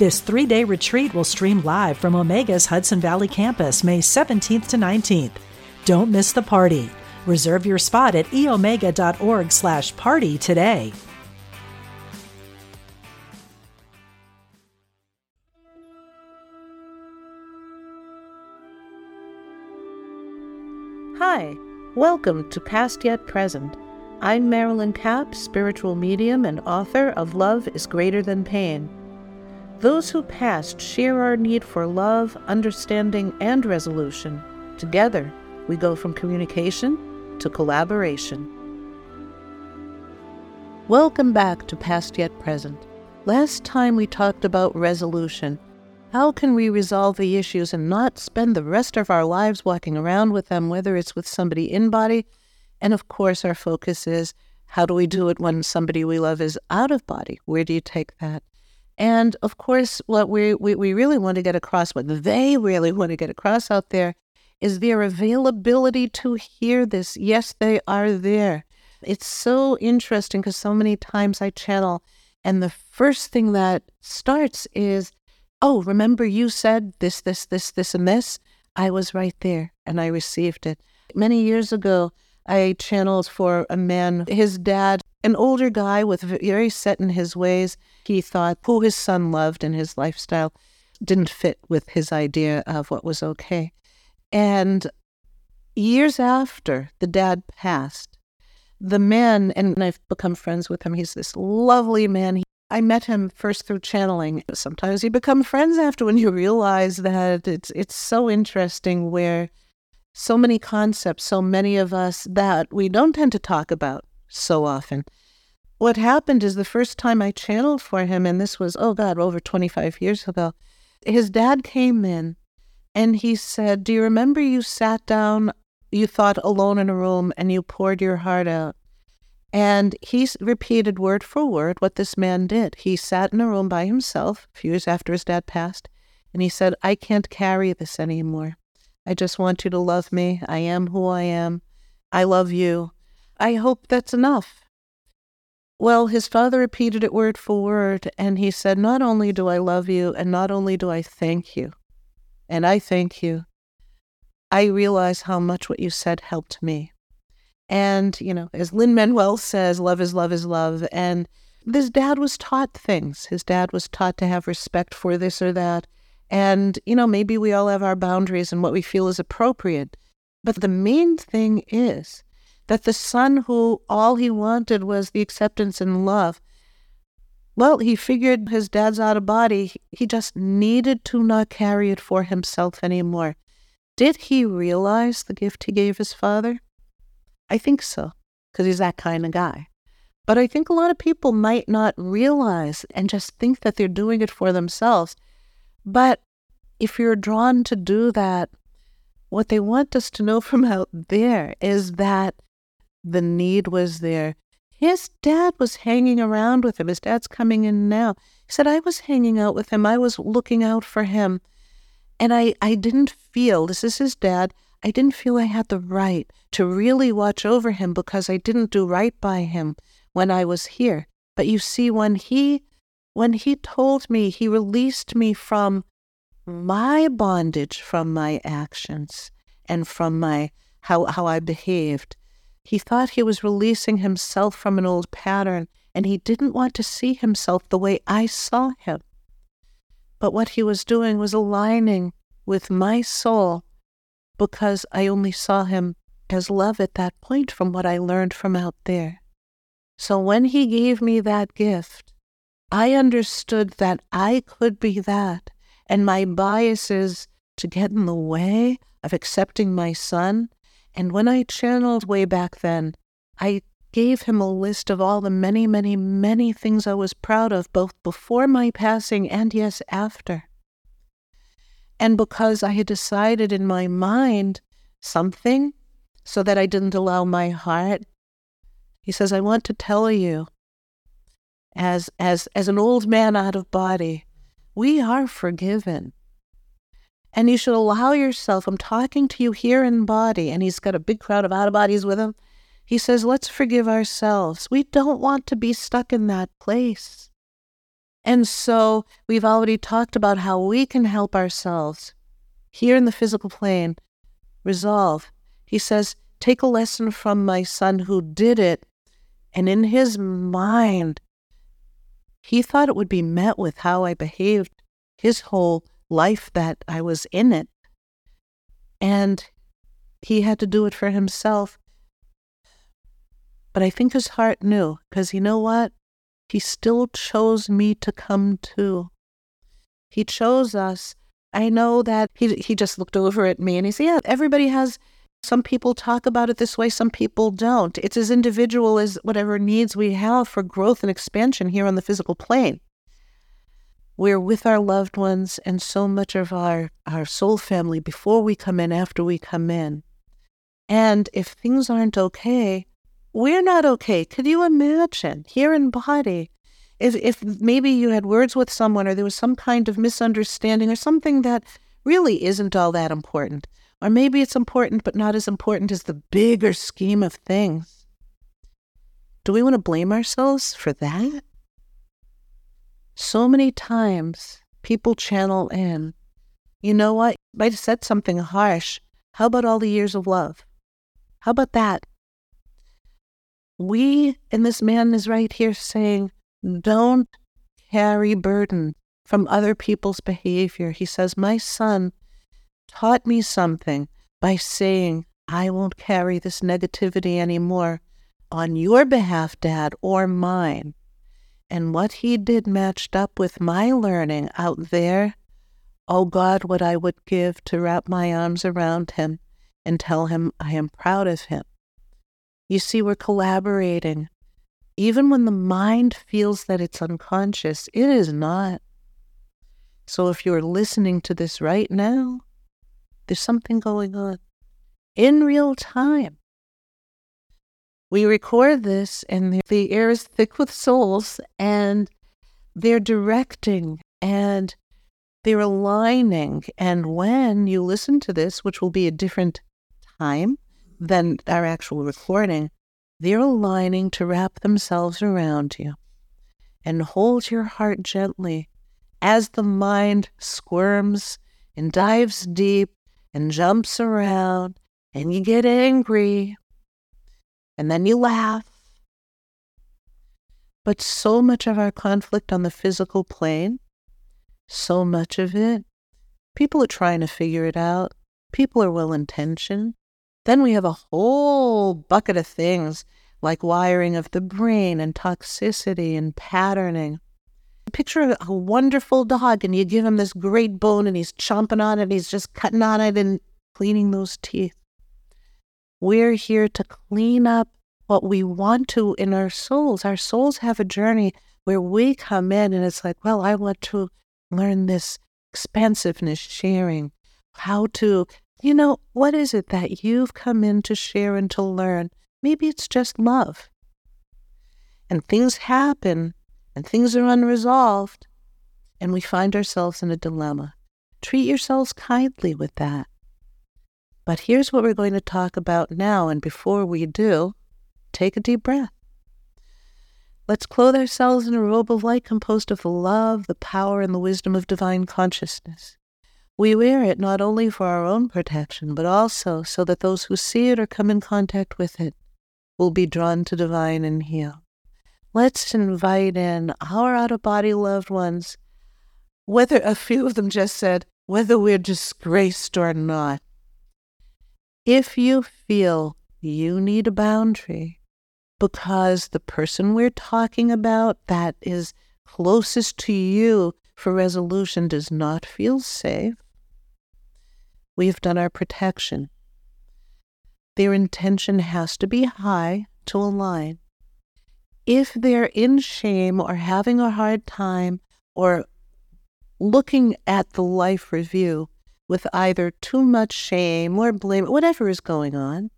This three day retreat will stream live from Omega's Hudson Valley campus May 17th to 19th. Don't miss the party. Reserve your spot at eomega.org slash party today. Hi, welcome to Past Yet Present. I'm Marilyn Kapp, spiritual medium and author of Love is Greater Than Pain. Those who passed share our need for love, understanding, and resolution. Together, we go from communication to collaboration. Welcome back to Past Yet Present. Last time we talked about resolution. How can we resolve the issues and not spend the rest of our lives walking around with them, whether it's with somebody in body? And of course, our focus is how do we do it when somebody we love is out of body? Where do you take that? And of course, what we, we, we really want to get across, what they really want to get across out there, is their availability to hear this. Yes, they are there. It's so interesting because so many times I channel, and the first thing that starts is, Oh, remember you said this, this, this, this, and this? I was right there and I received it. Many years ago, I channeled for a man. His dad an older guy with very set in his ways. He thought who his son loved and his lifestyle didn't fit with his idea of what was okay. And years after the dad passed, the man, and I've become friends with him, he's this lovely man. He, I met him first through channeling. Sometimes you become friends after when you realize that it's it's so interesting where so many concepts, so many of us that we don't tend to talk about so often. What happened is the first time I channeled for him, and this was, oh God, over 25 years ago, his dad came in and he said, Do you remember you sat down, you thought alone in a room, and you poured your heart out? And he repeated word for word what this man did. He sat in a room by himself a few years after his dad passed, and he said, I can't carry this anymore. I just want you to love me. I am who I am. I love you. I hope that's enough. Well, his father repeated it word for word, and he said, Not only do I love you, and not only do I thank you, and I thank you, I realize how much what you said helped me. And, you know, as Lin Manuel says, love is love is love. And this dad was taught things. His dad was taught to have respect for this or that. And, you know, maybe we all have our boundaries and what we feel is appropriate. But the main thing is that the son who all he wanted was the acceptance and love, well, he figured his dad's out of body. He just needed to not carry it for himself anymore. Did he realize the gift he gave his father? I think so, because he's that kind of guy. But I think a lot of people might not realize and just think that they're doing it for themselves. But if you're drawn to do that, what they want us to know from out there is that the need was there. His dad was hanging around with him. His dad's coming in now. He said, I was hanging out with him. I was looking out for him. And I, I didn't feel, this is his dad, I didn't feel I had the right to really watch over him because I didn't do right by him when I was here. But you see, when he when he told me he released me from my bondage from my actions and from my how how I behaved he thought he was releasing himself from an old pattern, and he didn't want to see himself the way I saw him. But what he was doing was aligning with my soul because I only saw him as love at that point from what I learned from out there. So when he gave me that gift, I understood that I could be that, and my biases to get in the way of accepting my son and when I channeled way back then, I gave him a list of all the many, many, many things I was proud of, both before my passing and yes, after. And because I had decided in my mind something so that I didn't allow my heart, he says, I want to tell you, as, as, as an old man out of body, we are forgiven. And you should allow yourself, I'm talking to you here in body, and he's got a big crowd of out of bodies with him. He says, let's forgive ourselves. We don't want to be stuck in that place. And so we've already talked about how we can help ourselves here in the physical plane resolve. He says, take a lesson from my son who did it. And in his mind, he thought it would be met with how I behaved his whole life that I was in it. And he had to do it for himself. But I think his heart knew, because you know what? He still chose me to come too. He chose us. I know that he, he just looked over at me and he said, Yeah, everybody has, some people talk about it this way, some people don't. It's as individual as whatever needs we have for growth and expansion here on the physical plane. We're with our loved ones and so much of our, our soul family before we come in, after we come in. And if things aren't okay, we're not okay. Could you imagine here in body? If, if maybe you had words with someone or there was some kind of misunderstanding or something that really isn't all that important, or maybe it's important but not as important as the bigger scheme of things. Do we want to blame ourselves for that? So many times people channel in, you know what? Have said something harsh. How about all the years of love? How about that? We, and this man is right here saying, don't carry burden from other people's behavior. He says, My son taught me something by saying, I won't carry this negativity anymore on your behalf, Dad, or mine and what he did matched up with my learning out there, oh God, what I would give to wrap my arms around him and tell him I am proud of him. You see, we're collaborating. Even when the mind feels that it's unconscious, it is not. So if you're listening to this right now, there's something going on in real time. We record this, and the air is thick with souls, and they're directing and they're aligning. And when you listen to this, which will be a different time than our actual recording, they're aligning to wrap themselves around you and hold your heart gently as the mind squirms and dives deep and jumps around and you get angry and then you laugh. But so much of our conflict on the physical plane, so much of it, people are trying to figure it out. People are well intentioned. Then we have a whole bucket of things like wiring of the brain and toxicity and patterning. Picture a wonderful dog and you give him this great bone and he's chomping on it, and he's just cutting on it and cleaning those teeth. We're here to clean up what we want to in our souls. Our souls have a journey where we come in and it's like, well, I want to learn this expansiveness, sharing, how to, you know, what is it that you've come in to share and to learn? Maybe it's just love. And things happen and things are unresolved, and we find ourselves in a dilemma. Treat yourselves kindly with that. But here's what we're going to talk about now. And before we do, take a deep breath. Let's clothe ourselves in a robe of light composed of the love, the power, and the wisdom of divine consciousness. We wear it not only for our own protection, but also so that those who see it or come in contact with it will be drawn to divine and heal. Let's invite in our out of body loved ones, whether a few of them just said, whether we're disgraced or not. If you feel you need a boundary because the person we're talking about that is closest to you for resolution does not feel safe, we've done our protection. Their intention has to be high to align. If they're in shame or having a hard time or looking at the life review with either too much shame or blame, whatever is going on,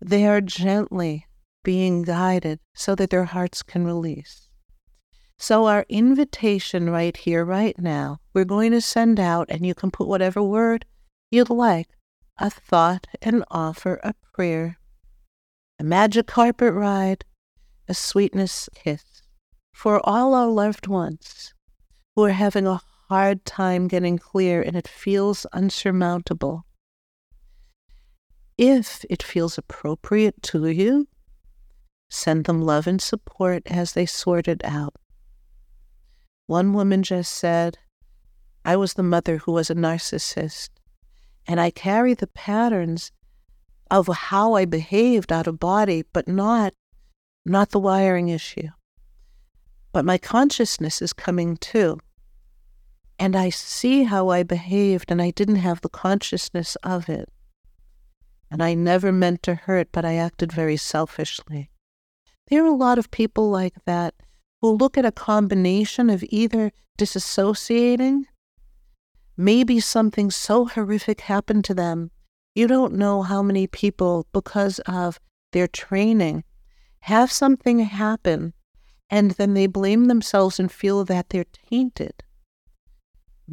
they are gently being guided so that their hearts can release. So, our invitation right here, right now, we're going to send out, and you can put whatever word you'd like a thought, an offer, a prayer, a magic carpet ride, a sweetness kiss for all our loved ones who are having a hard time getting clear and it feels unsurmountable. If it feels appropriate to you, send them love and support as they sort it out. One woman just said, I was the mother who was a narcissist, and I carry the patterns of how I behaved out of body, but not not the wiring issue. But my consciousness is coming too. And I see how I behaved, and I didn't have the consciousness of it. And I never meant to hurt, but I acted very selfishly. There are a lot of people like that who look at a combination of either disassociating, maybe something so horrific happened to them. You don't know how many people, because of their training, have something happen and then they blame themselves and feel that they're tainted.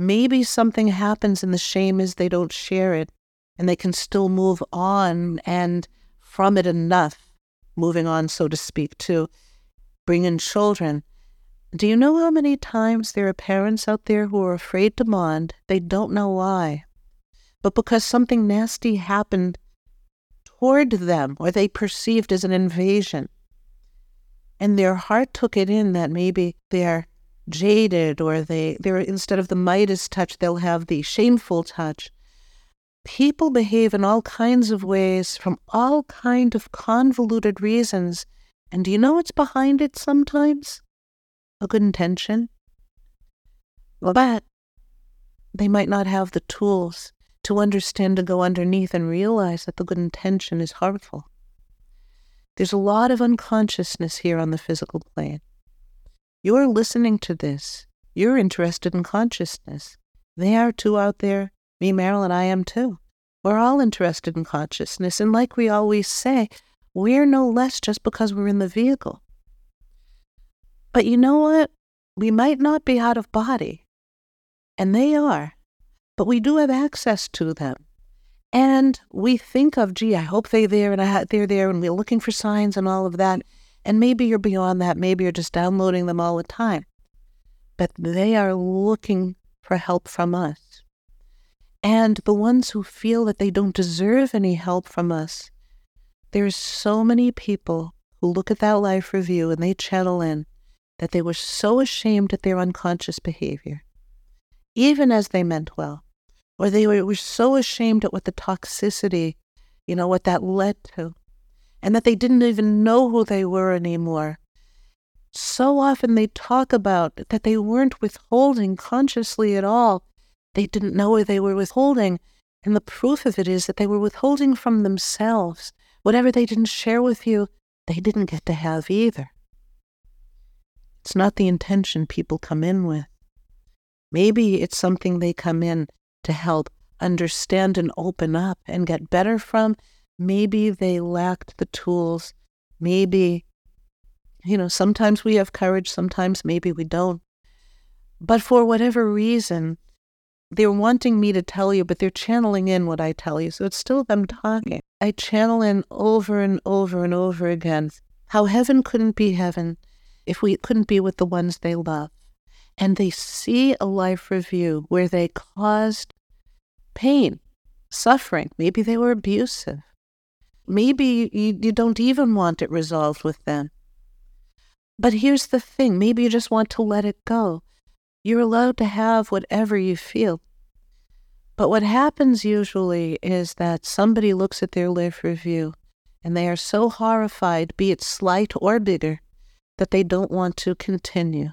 Maybe something happens and the shame is they don't share it and they can still move on and from it enough, moving on, so to speak, to bring in children. Do you know how many times there are parents out there who are afraid to bond? They don't know why. But because something nasty happened toward them or they perceived as an invasion. And their heart took it in that maybe they're jaded or they, they're instead of the Midas touch, they'll have the shameful touch. People behave in all kinds of ways from all kind of convoluted reasons. And do you know what's behind it sometimes? a good intention, but they might not have the tools to understand to go underneath and realize that the good intention is harmful. There's a lot of unconsciousness here on the physical plane. You're listening to this. You're interested in consciousness. They are too out there. Me, Marilyn, I am too. We're all interested in consciousness. And like we always say, we're no less just because we're in the vehicle. But you know what? We might not be out of body, and they are, but we do have access to them. And we think of, gee, I hope they're there and I, ha- they're there, and we're looking for signs and all of that. And maybe you're beyond that. Maybe you're just downloading them all the time. But they are looking for help from us. And the ones who feel that they don't deserve any help from us, there's so many people who look at that life review and they channel in that they were so ashamed at their unconscious behavior, even as they meant well, or they were, were so ashamed at what the toxicity, you know, what that led to, and that they didn't even know who they were anymore. So often they talk about that they weren't withholding consciously at all. They didn't know where they were withholding. And the proof of it is that they were withholding from themselves. Whatever they didn't share with you, they didn't get to have either. It's not the intention people come in with. Maybe it's something they come in to help understand and open up and get better from. Maybe they lacked the tools. Maybe, you know, sometimes we have courage, sometimes maybe we don't. But for whatever reason, they're wanting me to tell you, but they're channeling in what I tell you. So it's still them talking. I channel in over and over and over again how heaven couldn't be heaven if we couldn't be with the ones they love. And they see a life review where they caused pain, suffering. Maybe they were abusive. Maybe you, you don't even want it resolved with them. But here's the thing maybe you just want to let it go. You're allowed to have whatever you feel. But what happens usually is that somebody looks at their life review and they are so horrified, be it slight or bigger, that they don't want to continue.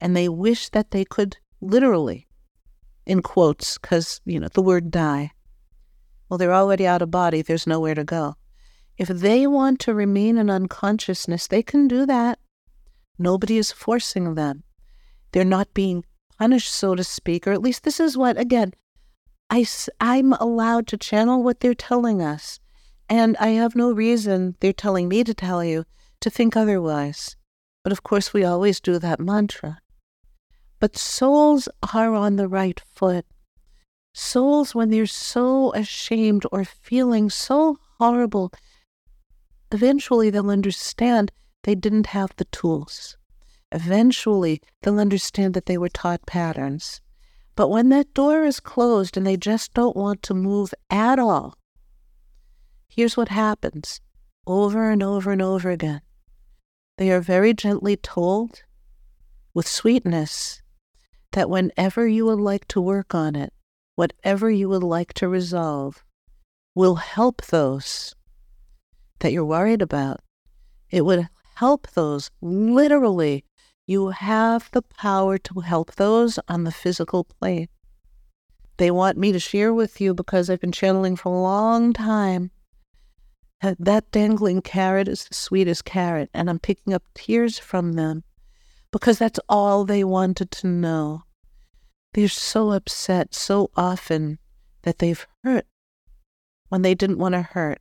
And they wish that they could literally, in quotes, because, you know, the word die. Well, they're already out of body, there's nowhere to go. If they want to remain in unconsciousness, they can do that. Nobody is forcing them. They're not being punished, so to speak, or at least this is what, again, I, I'm allowed to channel what they're telling us. And I have no reason, they're telling me to tell you, to think otherwise. But of course, we always do that mantra. But souls are on the right foot. Souls, when they're so ashamed or feeling so horrible, eventually they'll understand they didn't have the tools. Eventually, they'll understand that they were taught patterns. But when that door is closed and they just don't want to move at all, here's what happens over and over and over again. They are very gently told with sweetness that whenever you would like to work on it, whatever you would like to resolve, will help those that you're worried about. It would help those literally you have the power to help those on the physical plane. They want me to share with you because I've been channeling for a long time. That dangling carrot is the sweetest carrot, and I'm picking up tears from them because that's all they wanted to know. They're so upset so often that they've hurt when they didn't want to hurt.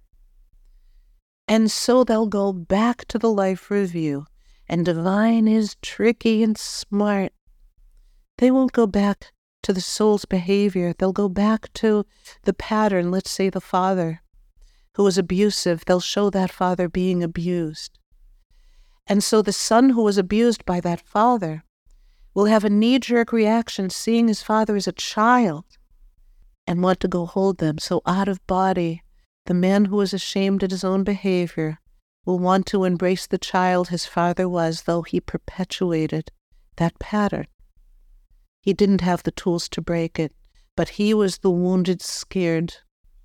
And so they'll go back to the life review and divine is tricky and smart. They won't go back to the soul's behavior. They'll go back to the pattern, let's say the father who was abusive. They'll show that father being abused. And so the son who was abused by that father will have a knee jerk reaction seeing his father as a child and want to go hold them. So out of body, the man who is ashamed at his own behavior will want to embrace the child his father was, though he perpetuated that pattern. He didn't have the tools to break it, but he was the wounded, scared,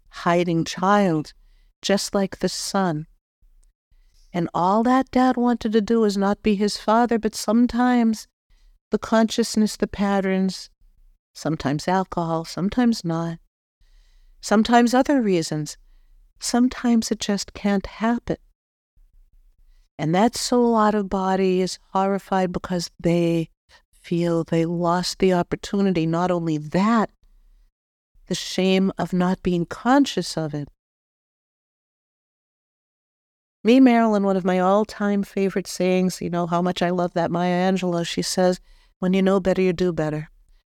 hiding child, just like the son. And all that dad wanted to do was not be his father, but sometimes the consciousness, the patterns, sometimes alcohol, sometimes not, sometimes other reasons, sometimes it just can't happen. And that soul out of body is horrified because they feel they lost the opportunity. Not only that, the shame of not being conscious of it. Me, Marilyn, one of my all time favorite sayings, you know how much I love that Maya Angelou. She says, When you know better, you do better.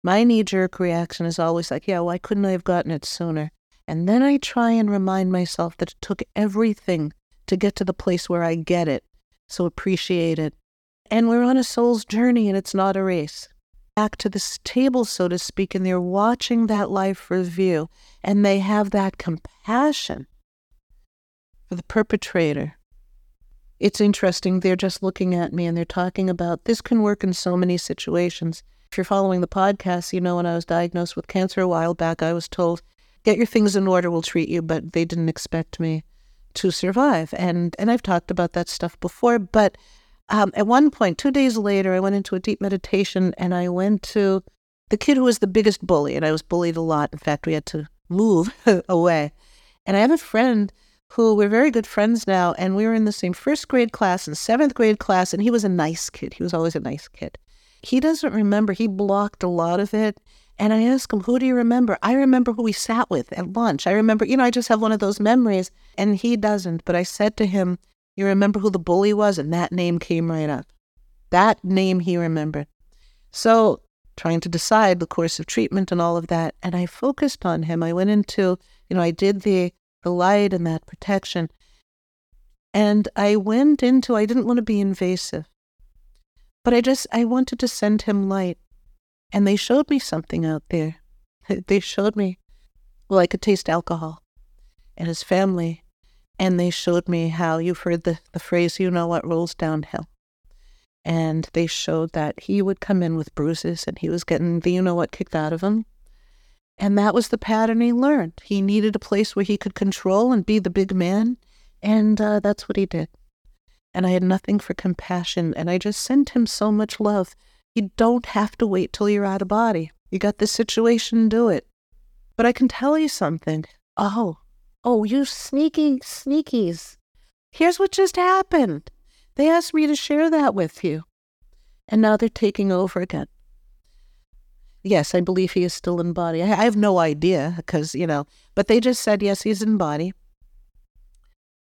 My knee jerk reaction is always like, Yeah, why couldn't I have gotten it sooner? And then I try and remind myself that it took everything to get to the place where I get it. So appreciate it. And we're on a soul's journey and it's not a race. Back to this table, so to speak, and they're watching that life review and they have that compassion for the perpetrator. It's interesting. They're just looking at me and they're talking about this can work in so many situations. If you're following the podcast, you know when I was diagnosed with cancer a while back, I was told, get your things in order, we'll treat you, but they didn't expect me to survive. And and I've talked about that stuff before, but um, at one point, two days later, I went into a deep meditation and I went to the kid who was the biggest bully, and I was bullied a lot. In fact, we had to move away. And I have a friend who we're very good friends now, and we were in the same first grade class and seventh grade class, and he was a nice kid. He was always a nice kid. He doesn't remember, he blocked a lot of it. And I asked him, Who do you remember? I remember who we sat with at lunch. I remember, you know, I just have one of those memories, and he doesn't. But I said to him, You remember who the bully was? And that name came right up. That name he remembered. So, trying to decide the course of treatment and all of that. And I focused on him. I went into, you know, I did the, the light and that protection. And I went into, I didn't want to be invasive, but I just, I wanted to send him light. And they showed me something out there. they showed me, well, I could taste alcohol and his family. And they showed me how you've heard the, the phrase, you know what rolls downhill. And they showed that he would come in with bruises and he was getting the you know what kicked out of him. And that was the pattern he learned. He needed a place where he could control and be the big man. And uh, that's what he did. And I had nothing for compassion. And I just sent him so much love you don't have to wait till you're out of body. You got this situation, do it. But I can tell you something. Oh, oh, you sneaky sneakies. Here's what just happened. They asked me to share that with you. And now they're taking over again. Yes, I believe he is still in body. I have no idea because, you know, but they just said, yes, he's in body.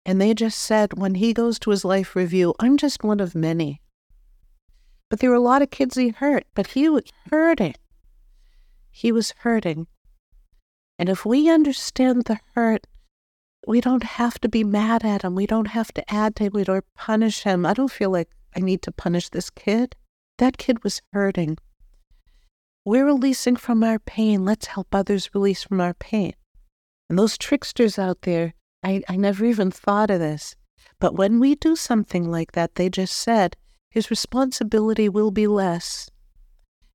And they just said, when he goes to his life review, I'm just one of many. But there were a lot of kids he hurt, but he was hurting. He was hurting. And if we understand the hurt, we don't have to be mad at him. We don't have to add to it or punish him. I don't feel like I need to punish this kid. That kid was hurting. We're releasing from our pain. Let's help others release from our pain. And those tricksters out there, I, I never even thought of this. But when we do something like that, they just said, his responsibility will be less.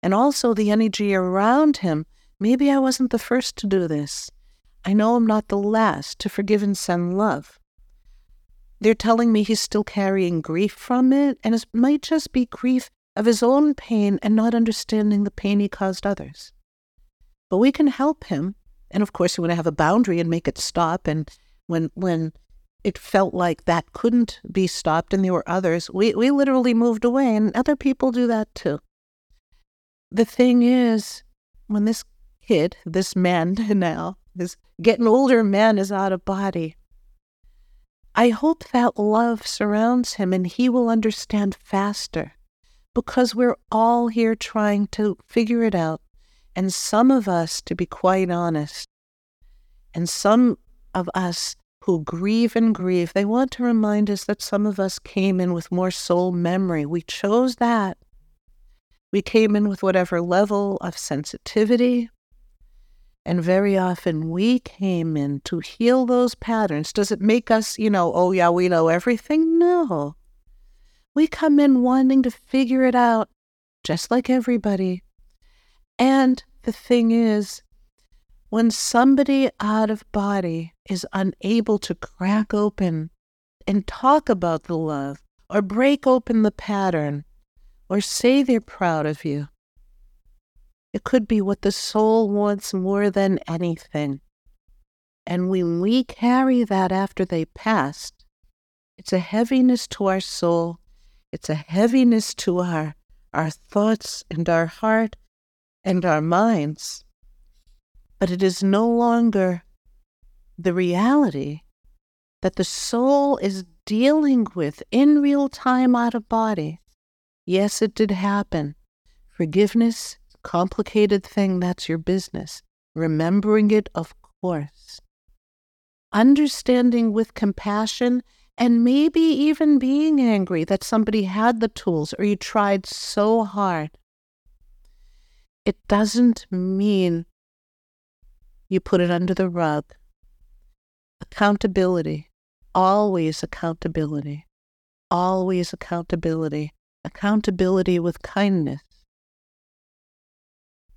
And also the energy around him. Maybe I wasn't the first to do this. I know I'm not the last to forgive and send love. They're telling me he's still carrying grief from it, and it might just be grief of his own pain and not understanding the pain he caused others. But we can help him. And of course, we want to have a boundary and make it stop. And when, when it felt like that couldn't be stopped and there were others, we, we literally moved away, and other people do that too. The thing is, when this kid, this man now, this getting older man is out of body, I hope that love surrounds him and he will understand faster because we're all here trying to figure it out. And some of us, to be quite honest, and some of us who grieve and grieve, they want to remind us that some of us came in with more soul memory. We chose that. We came in with whatever level of sensitivity. And very often we came in to heal those patterns. Does it make us, you know, oh, yeah, we know everything? No. We come in wanting to figure it out, just like everybody. And the thing is, when somebody out of body is unable to crack open and talk about the love, or break open the pattern, or say they're proud of you, it could be what the soul wants more than anything. And when we carry that after they passed, it's a heaviness to our soul, it's a heaviness to our, our thoughts and our heart and our minds but it is no longer the reality that the soul is dealing with in real time out of body. Yes, it did happen. Forgiveness, complicated thing, that's your business. Remembering it, of course. Understanding with compassion and maybe even being angry that somebody had the tools or you tried so hard. It doesn't mean you put it under the rug. Accountability, always accountability, always accountability, accountability with kindness.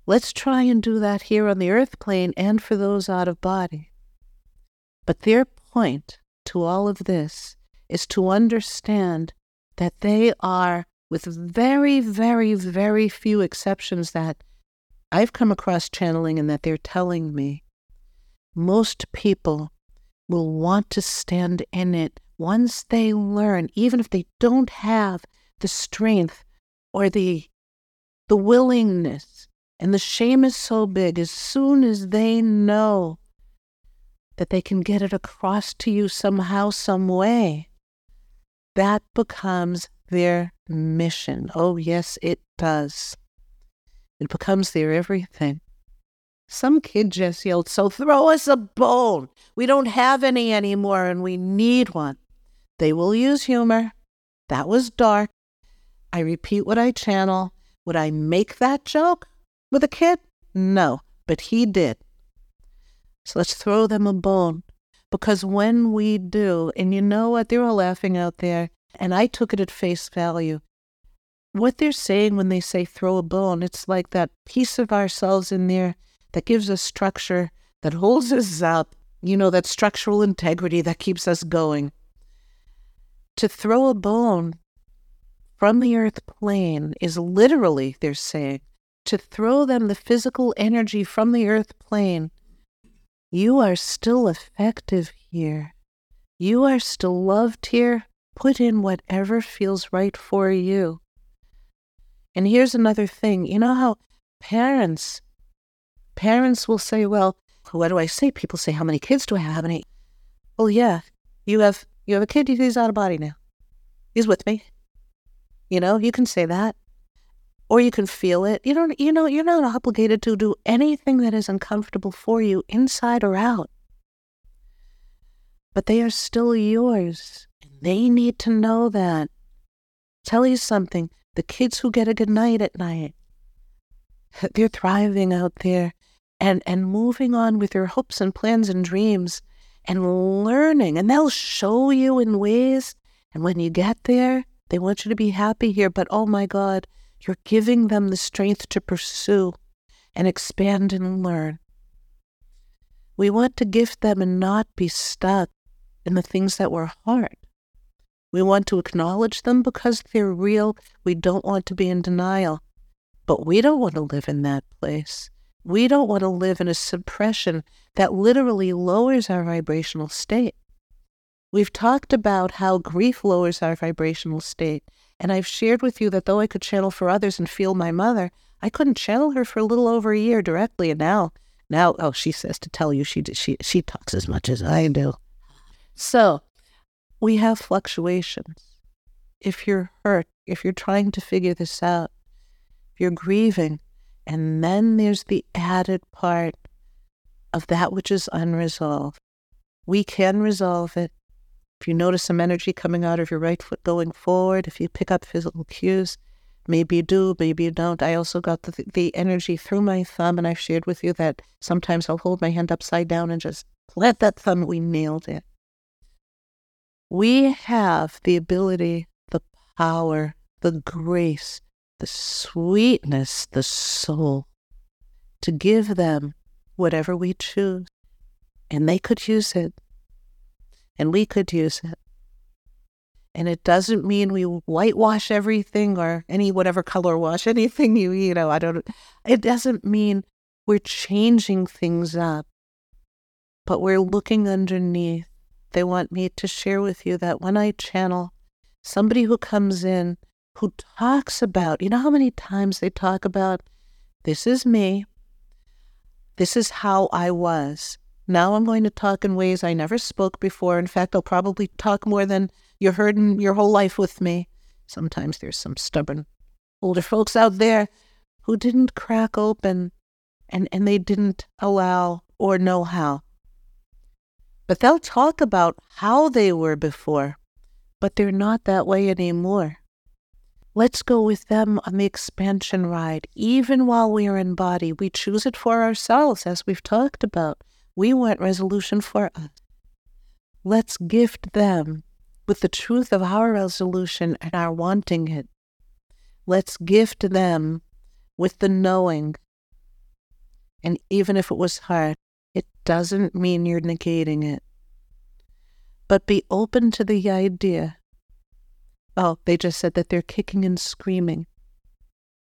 Let's try and do that here on the earth plane and for those out of body. But their point to all of this is to understand that they are, with very, very, very few exceptions that I've come across channeling and that they're telling me most people will want to stand in it once they learn, even if they don't have the strength or the the willingness. And the shame is so big as soon as they know that they can get it across to you somehow, some way, that becomes their mission. Oh, yes, it does. It becomes their everything. Some kid just yelled, So throw us a bone. We don't have any anymore and we need one. They will use humor. That was dark. I repeat what I channel. Would I make that joke with a kid? No, but he did. So let's throw them a bone. Because when we do, and you know what? They're all laughing out there, and I took it at face value what they're saying when they say throw a bone, it's like that piece of ourselves in there that gives us structure, that holds us up, you know, that structural integrity that keeps us going. To throw a bone from the earth plane is literally, they're saying, to throw them the physical energy from the earth plane. You are still effective here. You are still loved here. Put in whatever feels right for you. And here's another thing you know how Parents, parents will say, well, what do I say? People say, how many kids do I have? Many? Well, yeah, you have you have a kid. He's out of body now. He's with me. You know, you can say that, or you can feel it. You don't. You know, you're not obligated to do anything that is uncomfortable for you, inside or out. But they are still yours. And they need to know that. Tell you something. The kids who get a good night at night, they're thriving out there and, and moving on with their hopes and plans and dreams and learning. And they'll show you in ways. And when you get there, they want you to be happy here. But oh my God, you're giving them the strength to pursue and expand and learn. We want to gift them and not be stuck in the things that were hard. We want to acknowledge them because they're real. We don't want to be in denial. But we don't want to live in that place. We don't want to live in a suppression that literally lowers our vibrational state. We've talked about how grief lowers our vibrational state, and I've shared with you that though I could channel for others and feel my mother, I couldn't channel her for a little over a year directly, and now, now, oh, she says to tell you she she she talks as much as I do. So, we have fluctuations. If you're hurt, if you're trying to figure this out, if you're grieving, and then there's the added part of that which is unresolved. We can resolve it. If you notice some energy coming out of your right foot going forward, if you pick up physical cues, maybe you do, maybe you don't. I also got the, the energy through my thumb, and I've shared with you that sometimes I'll hold my hand upside down and just plant that thumb. We nailed it. We have the ability, the power, the grace the sweetness, the soul, to give them whatever we choose. And they could use it. And we could use it. And it doesn't mean we whitewash everything or any whatever color wash, anything you, you know, I don't, it doesn't mean we're changing things up, but we're looking underneath. They want me to share with you that when I channel, somebody who comes in who talks about, you know how many times they talk about, this is me, this is how I was. Now I'm going to talk in ways I never spoke before. In fact, I'll probably talk more than you heard in your whole life with me. Sometimes there's some stubborn older folks out there who didn't crack open and, and they didn't allow or know how. But they'll talk about how they were before, but they're not that way anymore. Let's go with them on the expansion ride, even while we are in body. We choose it for ourselves, as we've talked about. We want resolution for us. Let's gift them with the truth of our resolution and our wanting it. Let's gift them with the knowing. And even if it was hard, it doesn't mean you're negating it. But be open to the idea Oh, they just said that they're kicking and screaming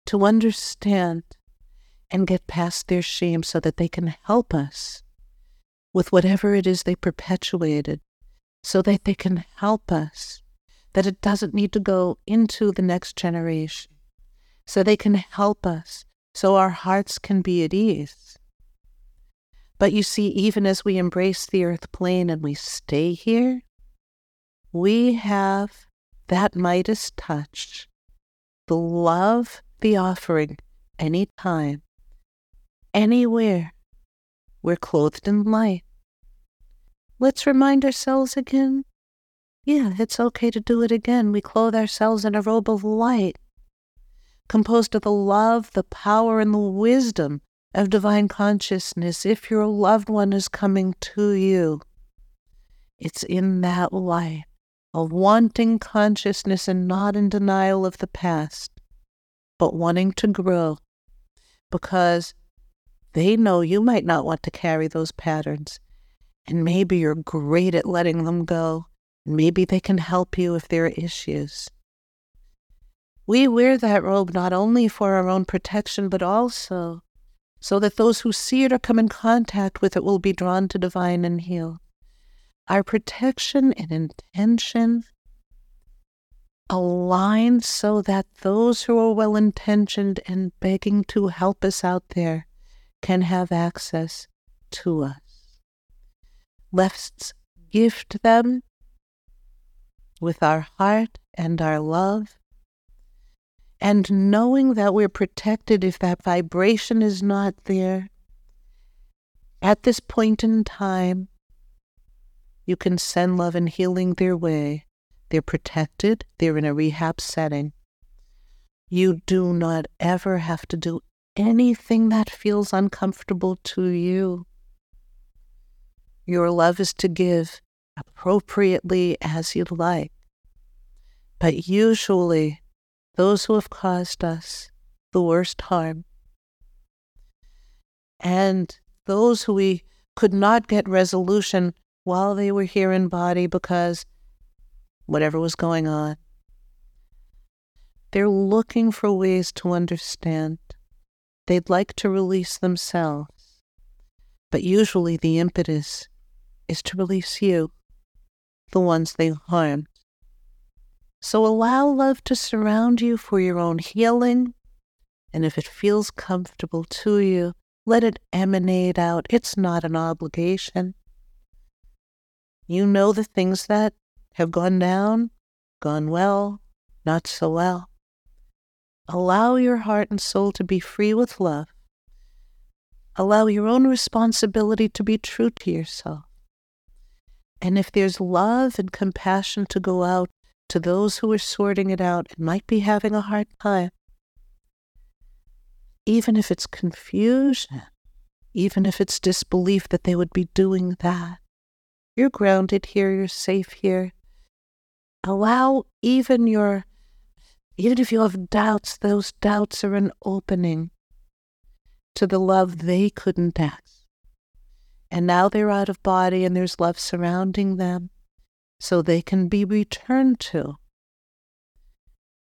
to understand and get past their shame so that they can help us with whatever it is they perpetuated, so that they can help us, that it doesn't need to go into the next generation, so they can help us, so our hearts can be at ease. But you see, even as we embrace the earth plane and we stay here, we have that Midas touch, the love, the offering, anytime, anywhere, we're clothed in light. Let's remind ourselves again. Yeah, it's okay to do it again. We clothe ourselves in a robe of light, composed of the love, the power, and the wisdom of divine consciousness. If your loved one is coming to you, it's in that light of wanting consciousness and not in denial of the past, but wanting to grow because they know you might not want to carry those patterns. And maybe you're great at letting them go. And maybe they can help you if there are issues. We wear that robe not only for our own protection, but also so that those who see it or come in contact with it will be drawn to divine and heal our protection and intention align so that those who are well intentioned and begging to help us out there can have access to us. Let's gift them with our heart and our love. And knowing that we're protected if that vibration is not there, at this point in time, you can send love and healing their way. They're protected, they're in a rehab setting. You do not ever have to do anything that feels uncomfortable to you. Your love is to give appropriately as you'd like. But usually, those who have caused us the worst harm and those who we could not get resolution while they were here in body because whatever was going on, they're looking for ways to understand. They'd like to release themselves, but usually the impetus is to release you, the ones they harmed. So allow love to surround you for your own healing. And if it feels comfortable to you, let it emanate out. It's not an obligation. You know the things that have gone down, gone well, not so well. Allow your heart and soul to be free with love. Allow your own responsibility to be true to yourself. And if there's love and compassion to go out to those who are sorting it out and might be having a hard time, even if it's confusion, even if it's disbelief that they would be doing that, you're grounded here, you're safe here. Allow even your, even if you have doubts, those doubts are an opening to the love they couldn't ask. And now they're out of body and there's love surrounding them so they can be returned to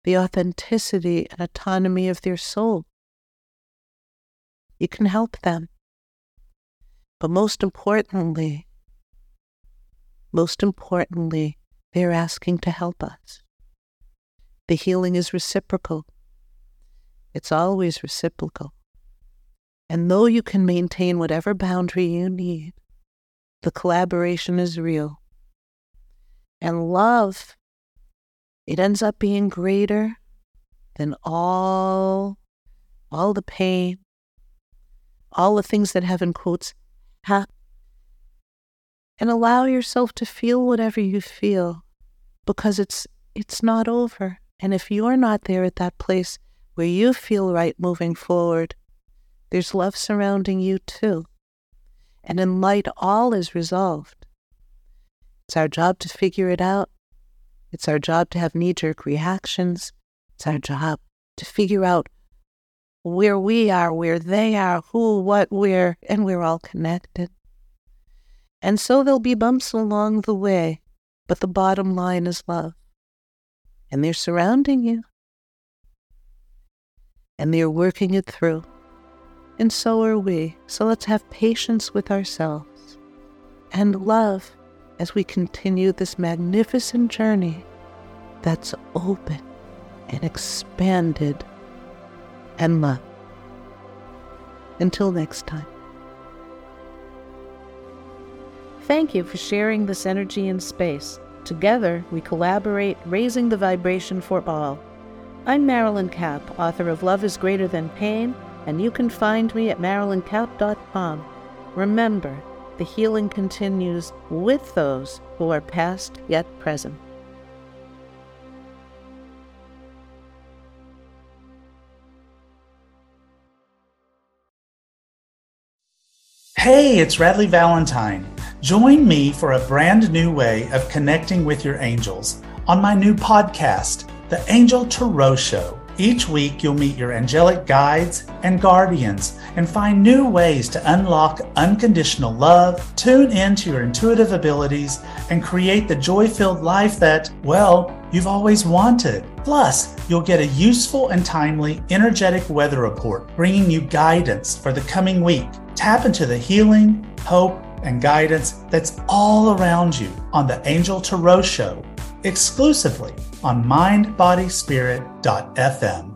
the authenticity and autonomy of their soul. You can help them. But most importantly, most importantly, they're asking to help us. The healing is reciprocal. It's always reciprocal. And though you can maintain whatever boundary you need, the collaboration is real. And love, it ends up being greater than all, all the pain, all the things that have in quotes happened. And allow yourself to feel whatever you feel because it's it's not over. And if you're not there at that place where you feel right moving forward, there's love surrounding you too. And in light, all is resolved. It's our job to figure it out. It's our job to have knee jerk reactions. It's our job to figure out where we are, where they are, who, what, where, and we're all connected. And so there'll be bumps along the way, but the bottom line is love. And they're surrounding you. And they're working it through and so are we. So let's have patience with ourselves and love as we continue this magnificent journey that's open and expanded and love. Until next time. Thank you for sharing this energy in space. Together, we collaborate, raising the vibration for all. I'm Marilyn Kapp, author of Love is Greater Than Pain and you can find me at marilynkapp.com. Remember, the healing continues with those who are past yet present. Hey, it's Radleigh Valentine. Join me for a brand new way of connecting with your angels on my new podcast, The Angel Tarot Show. Each week, you'll meet your angelic guides and guardians and find new ways to unlock unconditional love, tune into your intuitive abilities, and create the joy filled life that, well, you've always wanted. Plus, you'll get a useful and timely energetic weather report bringing you guidance for the coming week. Tap into the healing, hope, and guidance that's all around you on the Angel Tarot Show exclusively on mindbodyspirit.fm.